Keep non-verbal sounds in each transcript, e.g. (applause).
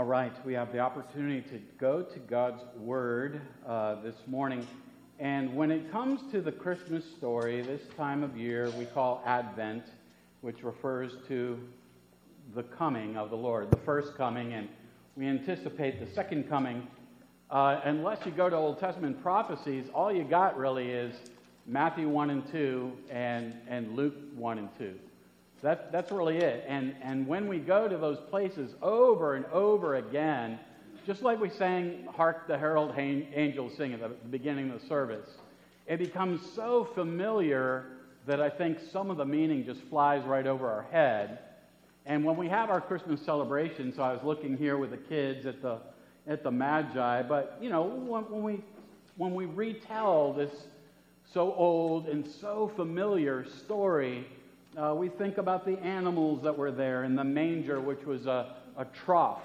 All right, we have the opportunity to go to God's Word uh, this morning. And when it comes to the Christmas story, this time of year we call Advent, which refers to the coming of the Lord, the first coming, and we anticipate the second coming. Uh, unless you go to Old Testament prophecies, all you got really is Matthew 1 and 2 and, and Luke 1 and 2. That, that's really it. And, and when we go to those places over and over again, just like we sang Hark the Herald Angels Sing at the beginning of the service, it becomes so familiar that I think some of the meaning just flies right over our head. And when we have our Christmas celebration, so I was looking here with the kids at the, at the Magi, but, you know, when, when we, when we retell this so old and so familiar story, uh, we think about the animals that were there in the manger, which was a, a trough,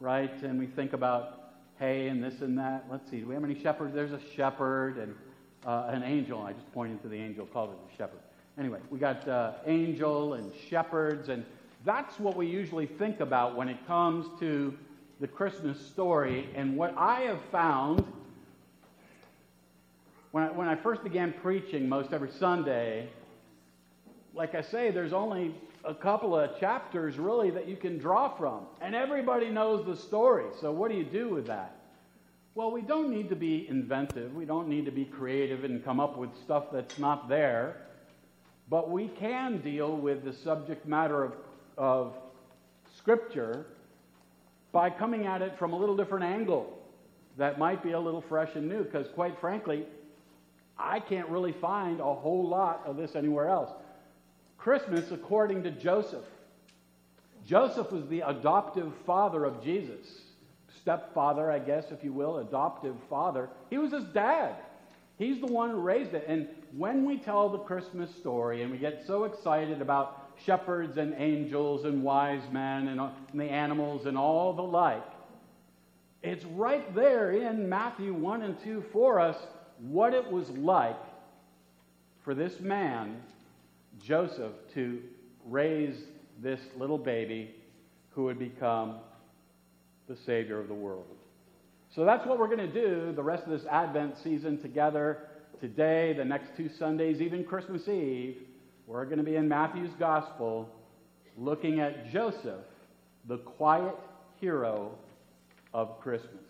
right? And we think about hay and this and that. Let's see, do we have any shepherds? There's a shepherd and uh, an angel. I just pointed to the angel, called it a shepherd. Anyway, we got uh, angel and shepherds, and that's what we usually think about when it comes to the Christmas story. And what I have found when I, when I first began preaching most every Sunday like I say, there's only a couple of chapters really that you can draw from. And everybody knows the story. So what do you do with that? Well, we don't need to be inventive. We don't need to be creative and come up with stuff that's not there. But we can deal with the subject matter of, of Scripture by coming at it from a little different angle that might be a little fresh and new. Because, quite frankly, I can't really find a whole lot of this anywhere else. Christmas according to Joseph. Joseph was the adoptive father of Jesus. Stepfather, I guess, if you will, adoptive father. He was his dad. He's the one who raised it. And when we tell the Christmas story and we get so excited about shepherds and angels and wise men and, and the animals and all the like, it's right there in Matthew 1 and 2 for us what it was like for this man Joseph to raise this little baby who would become the Savior of the world. So that's what we're going to do the rest of this Advent season together. Today, the next two Sundays, even Christmas Eve, we're going to be in Matthew's Gospel looking at Joseph, the quiet hero of Christmas.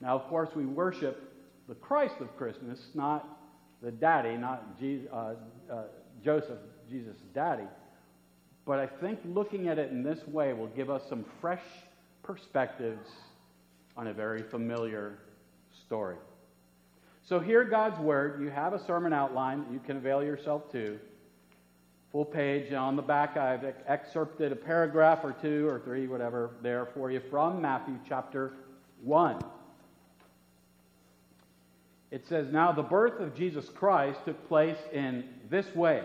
Now, of course, we worship the Christ of Christmas, not the daddy, not Jesus, uh, uh, Joseph, Jesus' daddy. But I think looking at it in this way will give us some fresh perspectives on a very familiar story. So, hear God's word. You have a sermon outline that you can avail yourself to. Full page. On the back, I've excerpted a paragraph or two or three, whatever, there for you from Matthew chapter 1. It says, Now the birth of Jesus Christ took place in this way.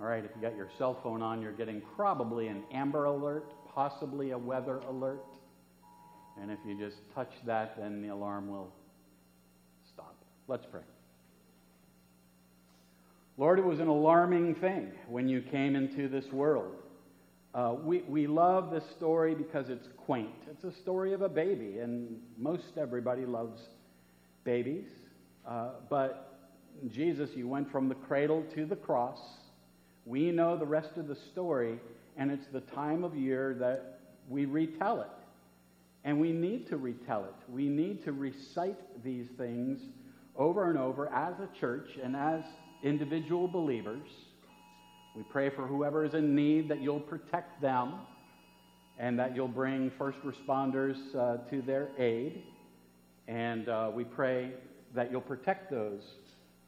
All right, if you got your cell phone on, you're getting probably an amber alert, possibly a weather alert. And if you just touch that, then the alarm will stop. Let's pray. Lord, it was an alarming thing when you came into this world. Uh, we, we love this story because it's quaint. It's a story of a baby, and most everybody loves babies. Uh, but Jesus, you went from the cradle to the cross. We know the rest of the story, and it's the time of year that we retell it. And we need to retell it. We need to recite these things over and over as a church and as individual believers. We pray for whoever is in need that you'll protect them and that you'll bring first responders uh, to their aid. And uh, we pray that you'll protect those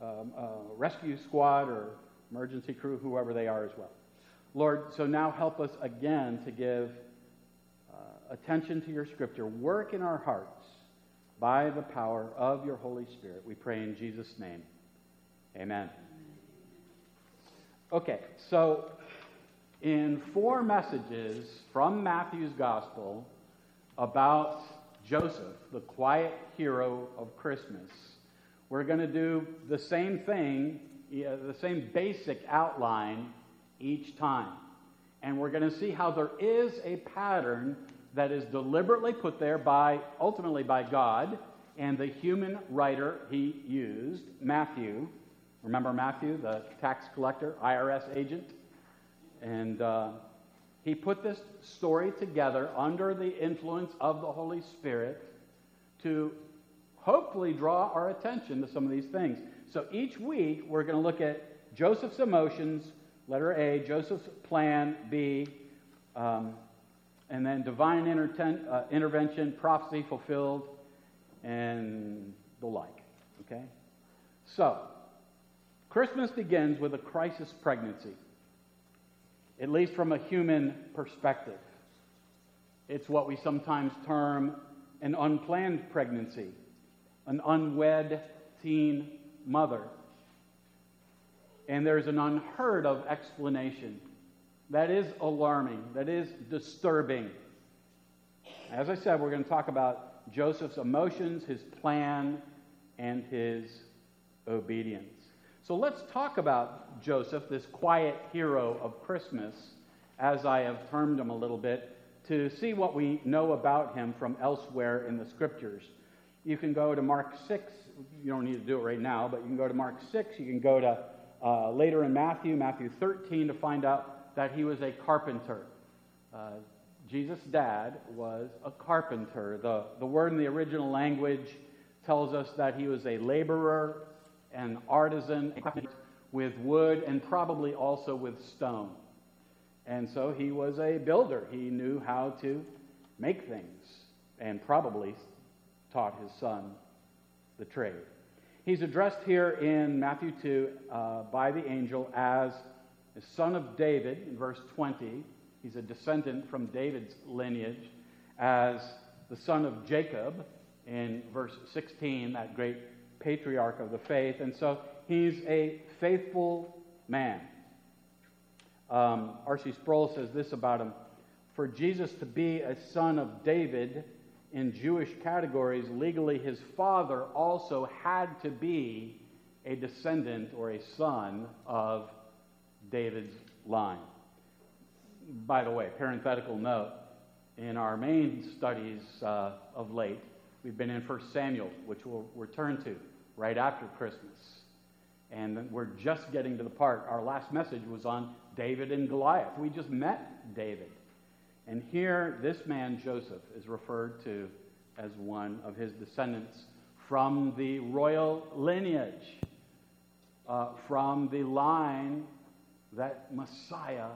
um, uh, rescue squad or emergency crew, whoever they are as well. Lord, so now help us again to give uh, attention to your scripture. Work in our hearts by the power of your Holy Spirit. We pray in Jesus' name. Amen. Okay, so in four messages from Matthew's gospel about Joseph, the quiet hero of Christmas, we're going to do the same thing, the same basic outline each time. And we're going to see how there is a pattern that is deliberately put there by, ultimately by God, and the human writer he used, Matthew, Remember Matthew, the tax collector, IRS agent? And uh, he put this story together under the influence of the Holy Spirit to hopefully draw our attention to some of these things. So each week, we're going to look at Joseph's emotions, letter A, Joseph's plan, B, um, and then divine interten- uh, intervention, prophecy fulfilled, and the like. Okay? So, Christmas begins with a crisis pregnancy, at least from a human perspective. It's what we sometimes term an unplanned pregnancy, an unwed teen mother. And there's an unheard of explanation. That is alarming, that is disturbing. As I said, we're going to talk about Joseph's emotions, his plan, and his obedience. So let's talk about Joseph, this quiet hero of Christmas, as I have termed him a little bit, to see what we know about him from elsewhere in the scriptures. You can go to Mark 6. You don't need to do it right now, but you can go to Mark 6. You can go to uh, later in Matthew, Matthew 13, to find out that he was a carpenter. Uh, Jesus' dad was a carpenter. The, the word in the original language tells us that he was a laborer an artisan with wood and probably also with stone. And so he was a builder. He knew how to make things and probably taught his son the trade. He's addressed here in Matthew 2 uh, by the angel as the son of David in verse 20. He's a descendant from David's lineage. As the son of Jacob in verse 16, that great patriarch of the faith. And so he's a faithful man. Um, R.C. Sproul says this about him For Jesus to be a son of David in Jewish categories, legally his father also had to be a descendant or a son of David's line. By the way, parenthetical note in our main studies uh, of late, we've been in 1 Samuel, which we'll return to right after Christmas. And we're just getting to the part. Our last message was on David and Goliath. We just met David. And here, this man, Joseph, is referred to as one of his descendants from the royal lineage, uh, from the line that Messiah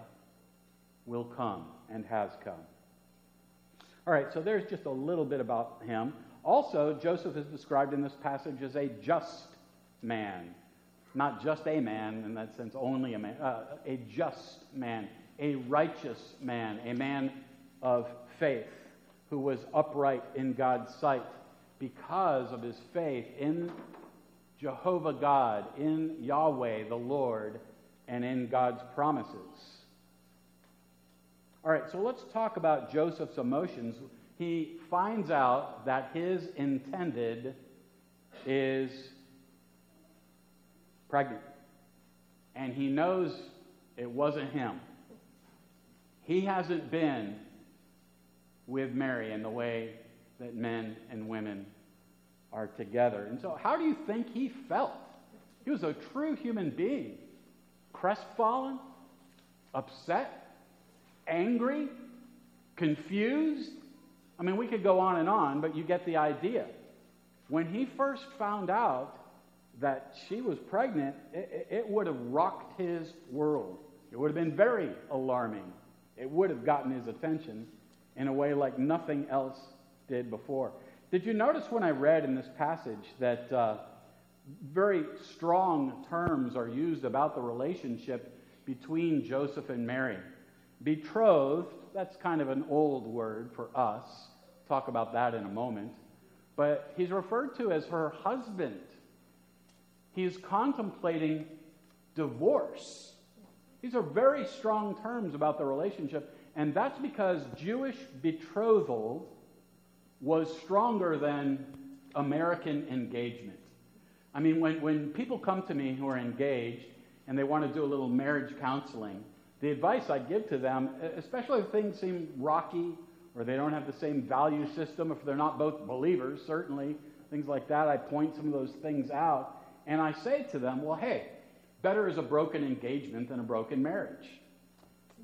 will come and has come. All right, so there's just a little bit about him. Also, Joseph is described in this passage as a just man. Not just a man, in that sense, only a man, uh, a just man, a righteous man, a man of faith who was upright in God's sight because of his faith in Jehovah God, in Yahweh the Lord, and in God's promises. All right, so let's talk about Joseph's emotions he finds out that his intended is pregnant. And he knows it wasn't him. He hasn't been with Mary in the way that men and women are together. And so, how do you think he felt? He was a true human being, crestfallen, upset, angry, confused. I mean, we could go on and on, but you get the idea. When he first found out that she was pregnant, it, it would have rocked his world. It would have been very alarming. It would have gotten his attention in a way like nothing else did before. Did you notice when I read in this passage that uh, very strong terms are used about the relationship between Joseph and Mary? Betrothed, that's kind of an old word for us. Talk about that in a moment. But he's referred to as her husband. He's contemplating divorce. These are very strong terms about the relationship, and that's because Jewish betrothal was stronger than American engagement. I mean, when, when people come to me who are engaged and they want to do a little marriage counseling, the advice I give to them, especially if things seem rocky or they don't have the same value system, if they're not both believers, certainly, things like that, I point some of those things out. And I say to them, well, hey, better is a broken engagement than a broken marriage.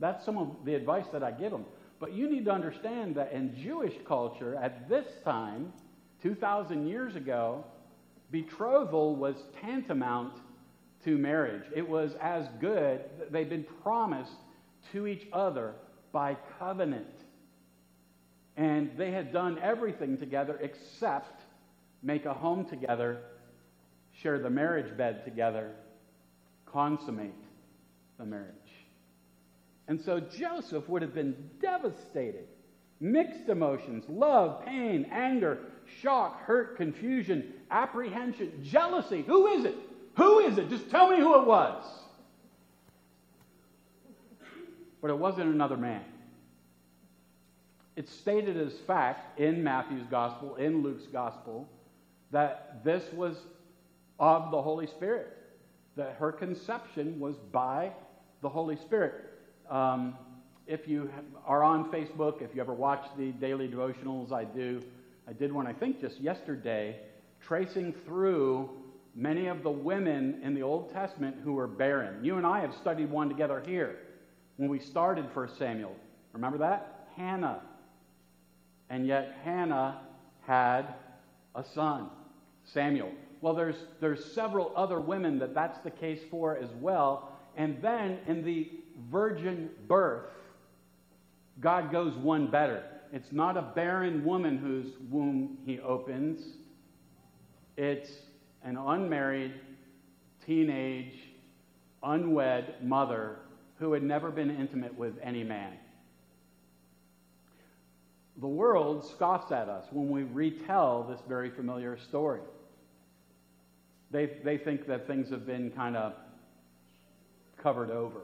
That's some of the advice that I give them. But you need to understand that in Jewish culture at this time, 2,000 years ago, betrothal was tantamount to marriage. It was as good, they'd been promised to each other by covenant. And they had done everything together except make a home together, share the marriage bed together, consummate the marriage. And so Joseph would have been devastated. Mixed emotions love, pain, anger, shock, hurt, confusion, apprehension, jealousy. Who is it? Who is it? Just tell me who it was. But it wasn't another man. It's stated as fact in Matthew's gospel, in Luke's gospel, that this was of the Holy Spirit, that her conception was by the Holy Spirit. Um, if you are on Facebook, if you ever watch the daily devotionals, I do. I did one, I think, just yesterday, tracing through many of the women in the Old Testament who were barren. You and I have studied one together here when we started 1 Samuel. Remember that? Hannah. And yet Hannah had a son, Samuel. Well, there's, there's several other women that that's the case for as well. And then in the virgin birth, God goes one better. It's not a barren woman whose womb he opens, it's an unmarried, teenage, unwed mother who had never been intimate with any man. The world scoffs at us when we retell this very familiar story. They, they think that things have been kind of covered over.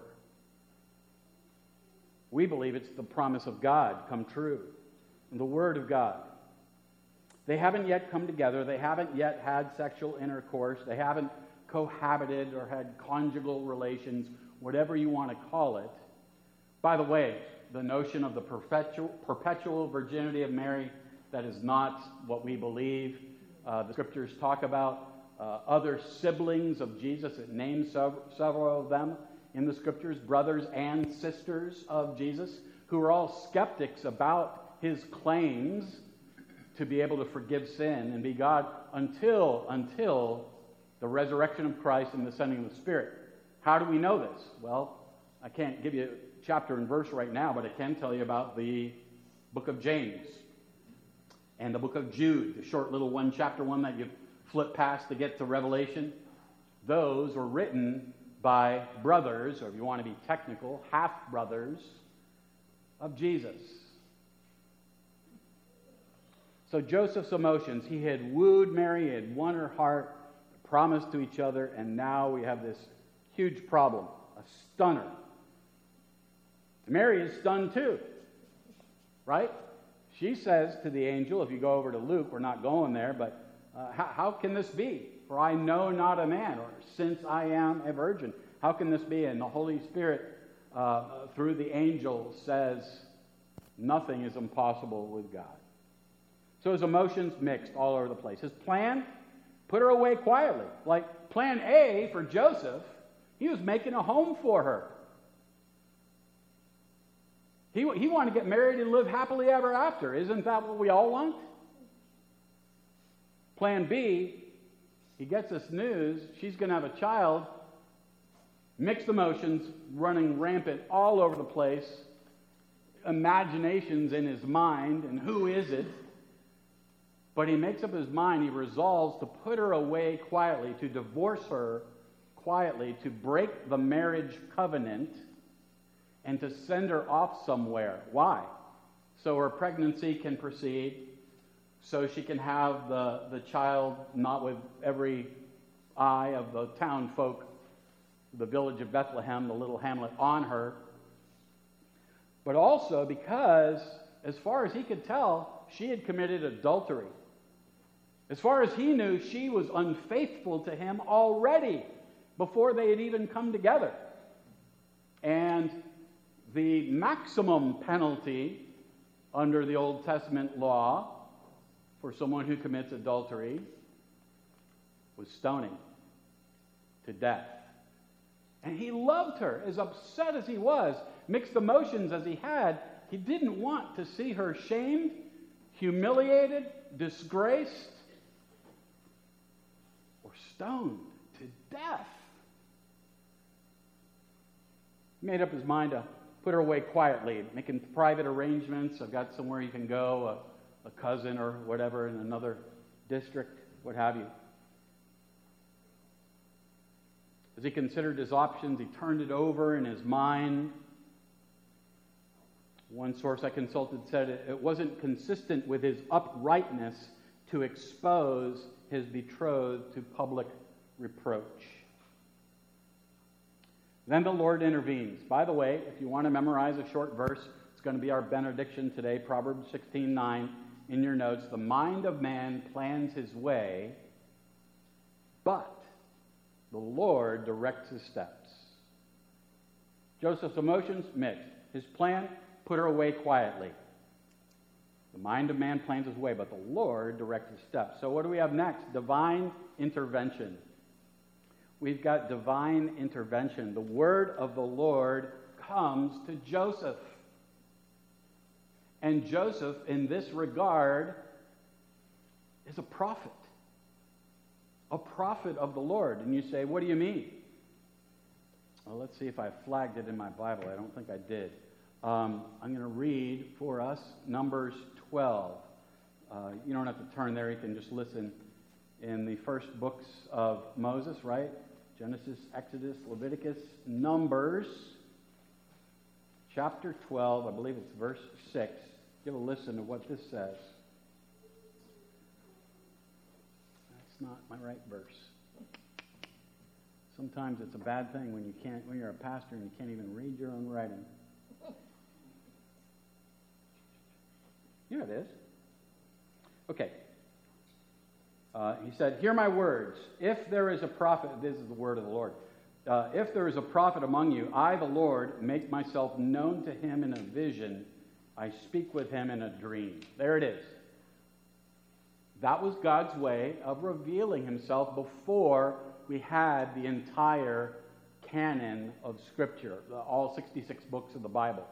We believe it's the promise of God come true, the Word of God. They haven't yet come together. They haven't yet had sexual intercourse. They haven't cohabited or had conjugal relations, whatever you want to call it. By the way, the notion of the perpetual, perpetual virginity of Mary, that is not what we believe. Uh, the scriptures talk about uh, other siblings of Jesus. It names several of them in the scriptures, brothers and sisters of Jesus, who are all skeptics about his claims to be able to forgive sin and be God until, until the resurrection of Christ and the sending of the Spirit. How do we know this? Well, I can't give you a chapter and verse right now, but I can tell you about the book of James and the book of Jude, the short little one chapter one that you flip past to get to Revelation. Those were written by brothers, or if you want to be technical, half brothers of Jesus. So Joseph's emotions, he had wooed Mary, he had won her heart, promised to each other, and now we have this huge problem, a stunner. Mary is stunned too, right? she says to the angel, if you go over to Luke, we're not going there, but uh, how, how can this be? For I know not a man, or since I am a virgin. How can this be? And the Holy Spirit, uh, through the angel, says, Nothing is impossible with God. So his emotions mixed all over the place. His plan, put her away quietly. Like plan A for Joseph, he was making a home for her. He, he wanted to get married and live happily ever after. Isn't that what we all want? Plan B, he gets this news she's going to have a child, mixed emotions running rampant all over the place, imaginations in his mind, and who is it? But he makes up his mind, he resolves to put her away quietly, to divorce her quietly, to break the marriage covenant, and to send her off somewhere. Why? So her pregnancy can proceed, so she can have the, the child not with every eye of the town folk, the village of Bethlehem, the little hamlet, on her, but also because, as far as he could tell, she had committed adultery. As far as he knew, she was unfaithful to him already before they had even come together. And the maximum penalty under the Old Testament law for someone who commits adultery was stoning to death. And he loved her, as upset as he was, mixed emotions as he had. He didn't want to see her shamed, humiliated, disgraced, or stoned to death. He made up his mind to put her away quietly, making private arrangements. I've got somewhere you can go, a, a cousin or whatever in another district, what have you. As he considered his options, he turned it over in his mind. One source I consulted said it wasn't consistent with his uprightness to expose his betrothed to public reproach. Then the Lord intervenes. By the way, if you want to memorize a short verse, it's going to be our benediction today, Proverbs 16:9 in your notes. The mind of man plans his way, but the Lord directs his steps. Joseph's emotions mixed. His plan put her away quietly. The mind of man plans his way, but the Lord directs his steps. So what do we have next? Divine intervention we've got divine intervention. The word of the Lord comes to Joseph. And Joseph, in this regard, is a prophet. A prophet of the Lord. And you say, what do you mean? Well, let's see if I flagged it in my Bible. I don't think I did. Um, I'm going to read for us Numbers 12. Uh, you don't have to turn there, you can just listen in the first books of Moses, right? Genesis, Exodus, Leviticus, Numbers, chapter 12, I believe it's verse 6. Give a listen to what this says. That's not my right verse. Sometimes it's a bad thing when you can't when you're a pastor and you can't even read your own writing. Here it is. Okay, uh, he said, Hear my words. If there is a prophet, this is the word of the Lord. Uh, if there is a prophet among you, I, the Lord, make myself known to him in a vision. I speak with him in a dream. There it is. That was God's way of revealing himself before we had the entire canon of Scripture, all 66 books of the Bible.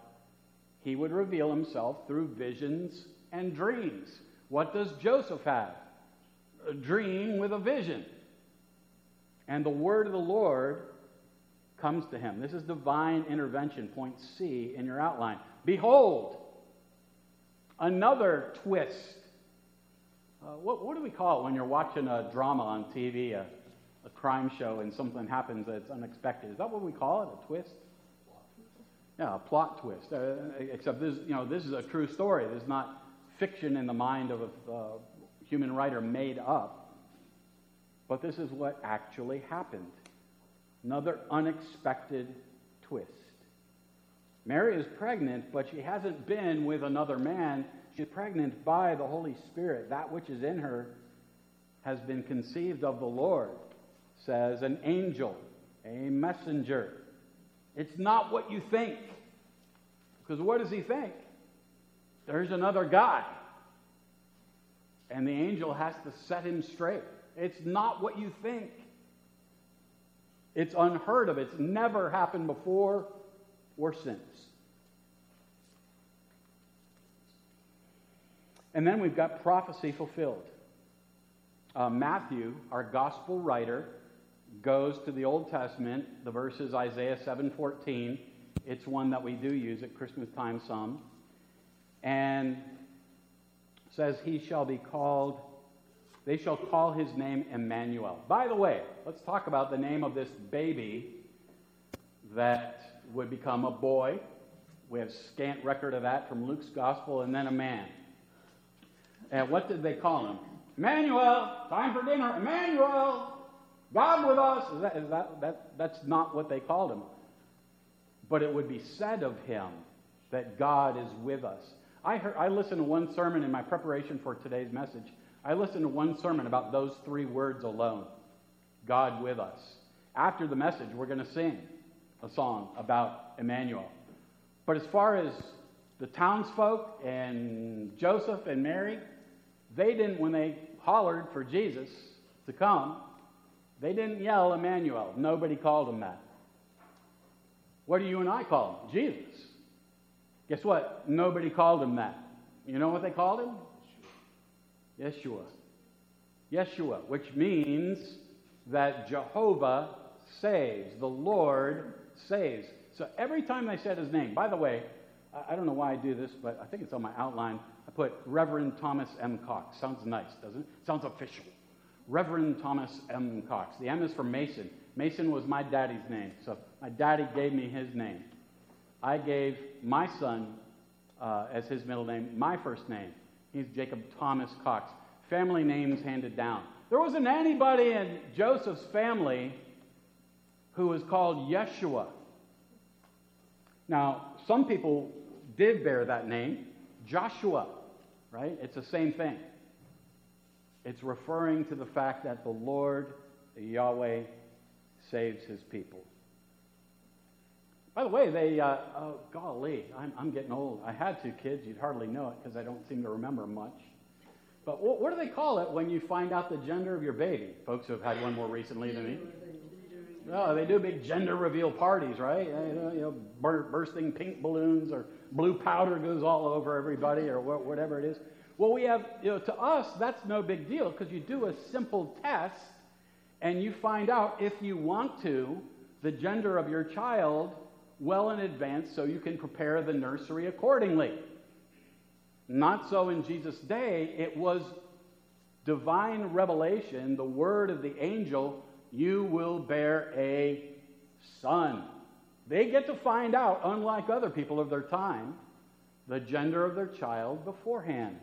He would reveal himself through visions and dreams. What does Joseph have? a dream with a vision. And the word of the Lord comes to him. This is divine intervention, point C in your outline. Behold, another twist. Uh, what, what, do we call it when you're watching a drama on TV, a, a crime show, and something happens that's unexpected? Is that what we call it, a twist? Yeah, a plot twist. Uh, except this, you know, this is a true story. This is not fiction in the mind of a, uh, human writer made up. But this is what actually happened. Another unexpected twist. Mary is pregnant, but she hasn't been with another man. She's pregnant by the Holy Spirit. That which is in her has been conceived of the Lord, says an angel, a messenger. It's not what you think. Because what does he think? There's another guy. And the angel has to set him straight. It's not what you think. It's unheard of. It's never happened before or since. And then we've got prophecy fulfilled. Uh, Matthew, our gospel writer, goes to the Old Testament, the verses Isaiah 7:14. It's one that we do use at Christmas time some. And says he shall be called they shall call his name Emmanuel. By the way, let's talk about the name of this baby that would become a boy. We have scant record of that from Luke's gospel, and then a man. And what did they call him? Emmanuel, time for dinner. Emmanuel, God with us. Is that, is that, that, that's not what they called him. But it would be said of him that God is with us. I, heard, I listened to one sermon in my preparation for today's message. I listened to one sermon about those three words alone God with us. After the message, we're going to sing a song about Emmanuel. But as far as the townsfolk and Joseph and Mary, they didn't, when they hollered for Jesus to come, they didn't yell Emmanuel. Nobody called him that. What do you and I call him? Jesus. Guess what? Nobody called him that. You know what they called him? Yeshua. Yeshua, which means that Jehovah saves. The Lord saves. So every time they said his name, by the way, I don't know why I do this, but I think it's on my outline. I put Reverend Thomas M. Cox. Sounds nice, doesn't it? Sounds official. Reverend Thomas M. Cox. The M is for Mason. Mason was my daddy's name. So my daddy gave me his name. I gave my son uh, as his middle name my first name. He's Jacob Thomas Cox. Family names handed down. There wasn't anybody in Joseph's family who was called Yeshua. Now, some people did bear that name, Joshua, right? It's the same thing. It's referring to the fact that the Lord, Yahweh, saves his people. By the way, they, uh, oh, golly, I'm, I'm getting old. I had two kids. You'd hardly know it because I don't seem to remember much. But what, what, do they call it when you find out the gender of your baby? Folks who have had one more recently than me. Oh, they do big gender reveal parties, right? You know, bursting pink balloons or blue powder goes all over everybody or whatever it is. Well, we have, you know, to us, that's no big deal because you do a simple test and you find out if you want to the gender of your child well in advance so you can prepare the nursery accordingly. Not so in Jesus' day. It was divine revelation, the word of the angel, you will bear a son. They get to find out, unlike other people of their time, the gender of their child beforehand.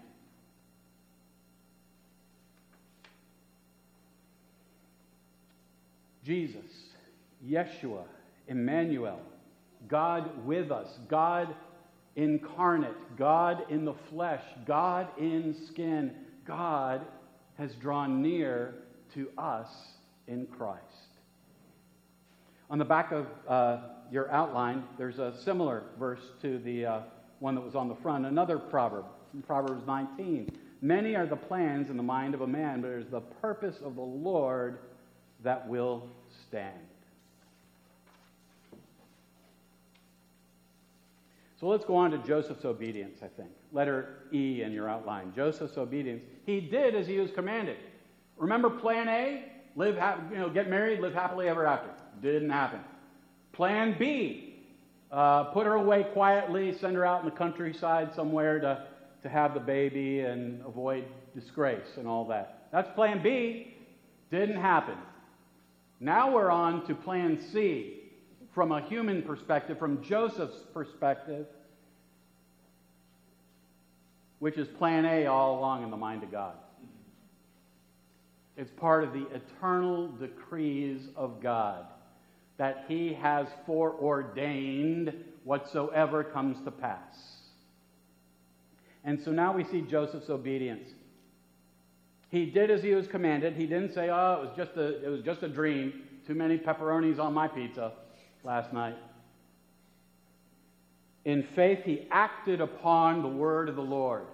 Jesus, Yeshua, Emmanuel, God with us, God incarnate, God in the flesh, God in skin, God has drawn near to us in Christ. On the back of uh, your outline, there's a similar verse to the uh, one that was on the front, another proverb, Proverbs 19. Many are the plans in the mind of a man, but it is the purpose of the Lord that will stand. So let's go on to Joseph's obedience, I think. Letter E in your outline. Joseph's obedience. He did as he was commanded. Remember plan A? Live, you know, get married, live happily ever after. Didn't happen. Plan B. Uh, put her away quietly, send her out in the countryside somewhere to, to have the baby and avoid disgrace and all that. That's plan B. Didn't happen. Now we're on to plan C from a human perspective, from Joseph's perspective, which is plan A all along in the mind of God. It's part of the eternal decrees of God that He has foreordained whatsoever comes to pass. And so now we see Joseph's obedience. He did as he was commanded. He didn't say, "Oh, it was just a it was just a dream. Too many pepperonis on my pizza last night." In faith, he acted upon the word of the Lord.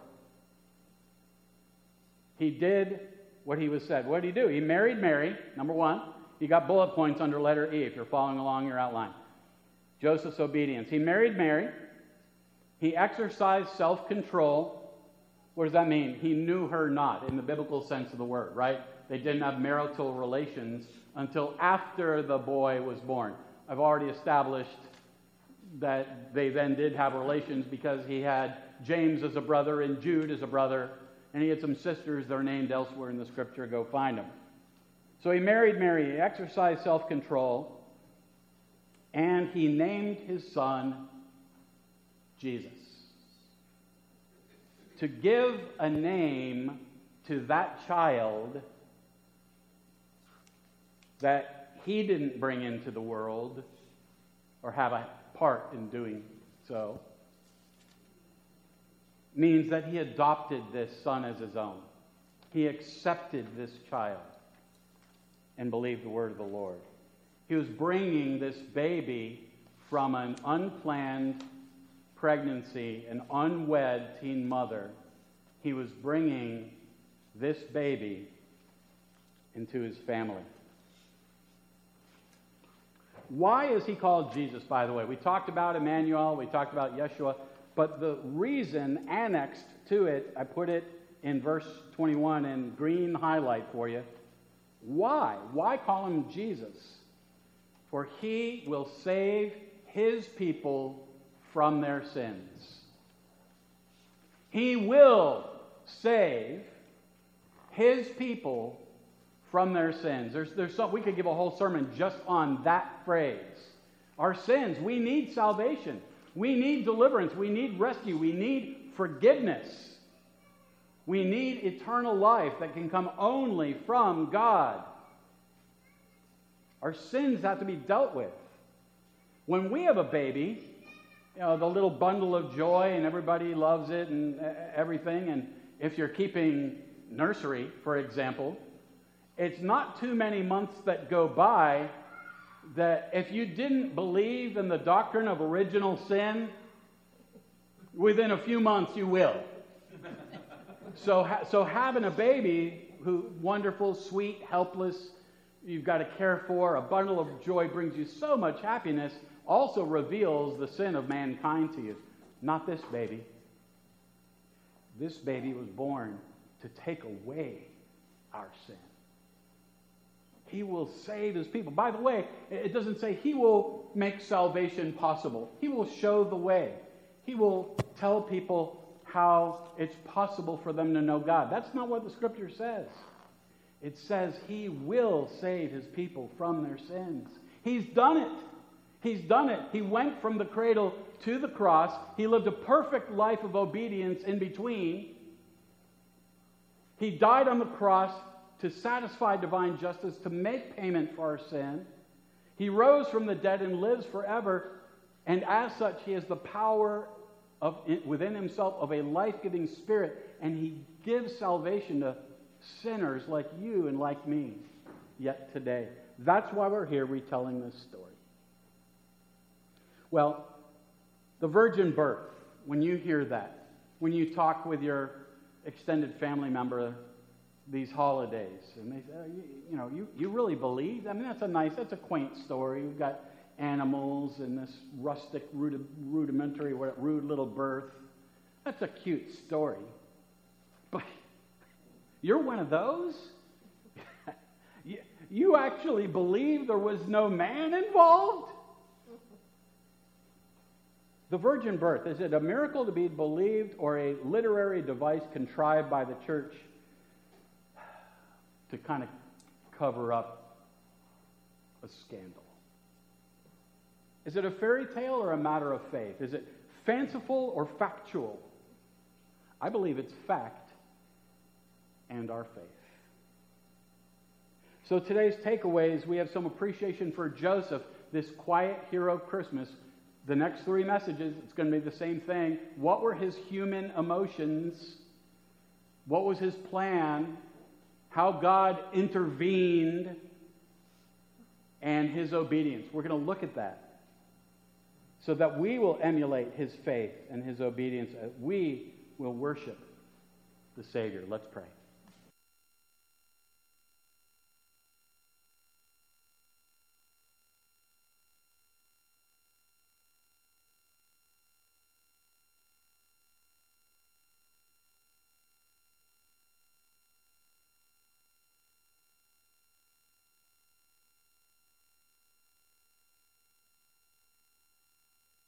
He did what he was said. What did he do? He married Mary, number one. You got bullet points under letter E if you're following along your outline. Joseph's obedience. He married Mary. He exercised self control. What does that mean? He knew her not in the biblical sense of the word, right? They didn't have marital relations until after the boy was born. I've already established that they then did have relations because he had James as a brother and Jude as a brother, and he had some sisters. They're named elsewhere in the scripture. Go find them. So he married Mary, he exercised self control, and he named his son Jesus to give a name to that child that he didn't bring into the world or have a part in doing so means that he adopted this son as his own. He accepted this child and believed the word of the Lord. He was bringing this baby from an unplanned pregnancy, an unwed teen mother, he was bringing this baby into his family. Why is he called Jesus, by the way? We talked about Emmanuel, we talked about Yeshua, but the reason annexed to it, I put it in verse 21 in green highlight for you. Why? Why call him Jesus? For he will save his people from their sins. He will save his people from their sins. There's, there's some, we could give a whole sermon just on that phrase. Our sins, we need salvation. We need deliverance. We need rescue. We need forgiveness. We need eternal life that can come only from God. Our sins have to be dealt with. When we have a baby, you know, the little bundle of joy and everybody loves it and uh, everything. And if you're keeping nursery, for example, it's not too many months that go by that if you didn't believe in the doctrine of original sin, within a few months you will. so, so having a baby who wonderful, sweet, helpless, you've got to care for, a bundle of joy brings you so much happiness also reveals the sin of mankind to you. Not this baby. This baby was born to take away our sin. He will save his people. By the way, it doesn't say he will make salvation possible. He will show the way. He will tell people how it's possible for them to know God. That's not what the scripture says. It says he will save his people from their sins. He's done it. He's done it. He went from the cradle to the cross. He lived a perfect life of obedience in between. He died on the cross to satisfy divine justice, to make payment for our sin. He rose from the dead and lives forever. And as such, he has the power of, within himself of a life giving spirit. And he gives salvation to sinners like you and like me yet today. That's why we're here retelling this story. Well, the virgin birth, when you hear that, when you talk with your extended family member these holidays, and they say, oh, you, you, know, you, you really believe? I mean, that's a nice, that's a quaint story. You've got animals and this rustic, rudimentary, what rude little birth. That's a cute story. But you're one of those? (laughs) you, you actually believe there was no man involved? The virgin birth, is it a miracle to be believed or a literary device contrived by the church to kind of cover up a scandal? Is it a fairy tale or a matter of faith? Is it fanciful or factual? I believe it's fact and our faith. So today's takeaways, we have some appreciation for Joseph, this quiet hero of Christmas the next three messages, it's going to be the same thing. What were his human emotions? What was his plan? How God intervened and his obedience. We're going to look at that so that we will emulate his faith and his obedience. As we will worship the Savior. Let's pray.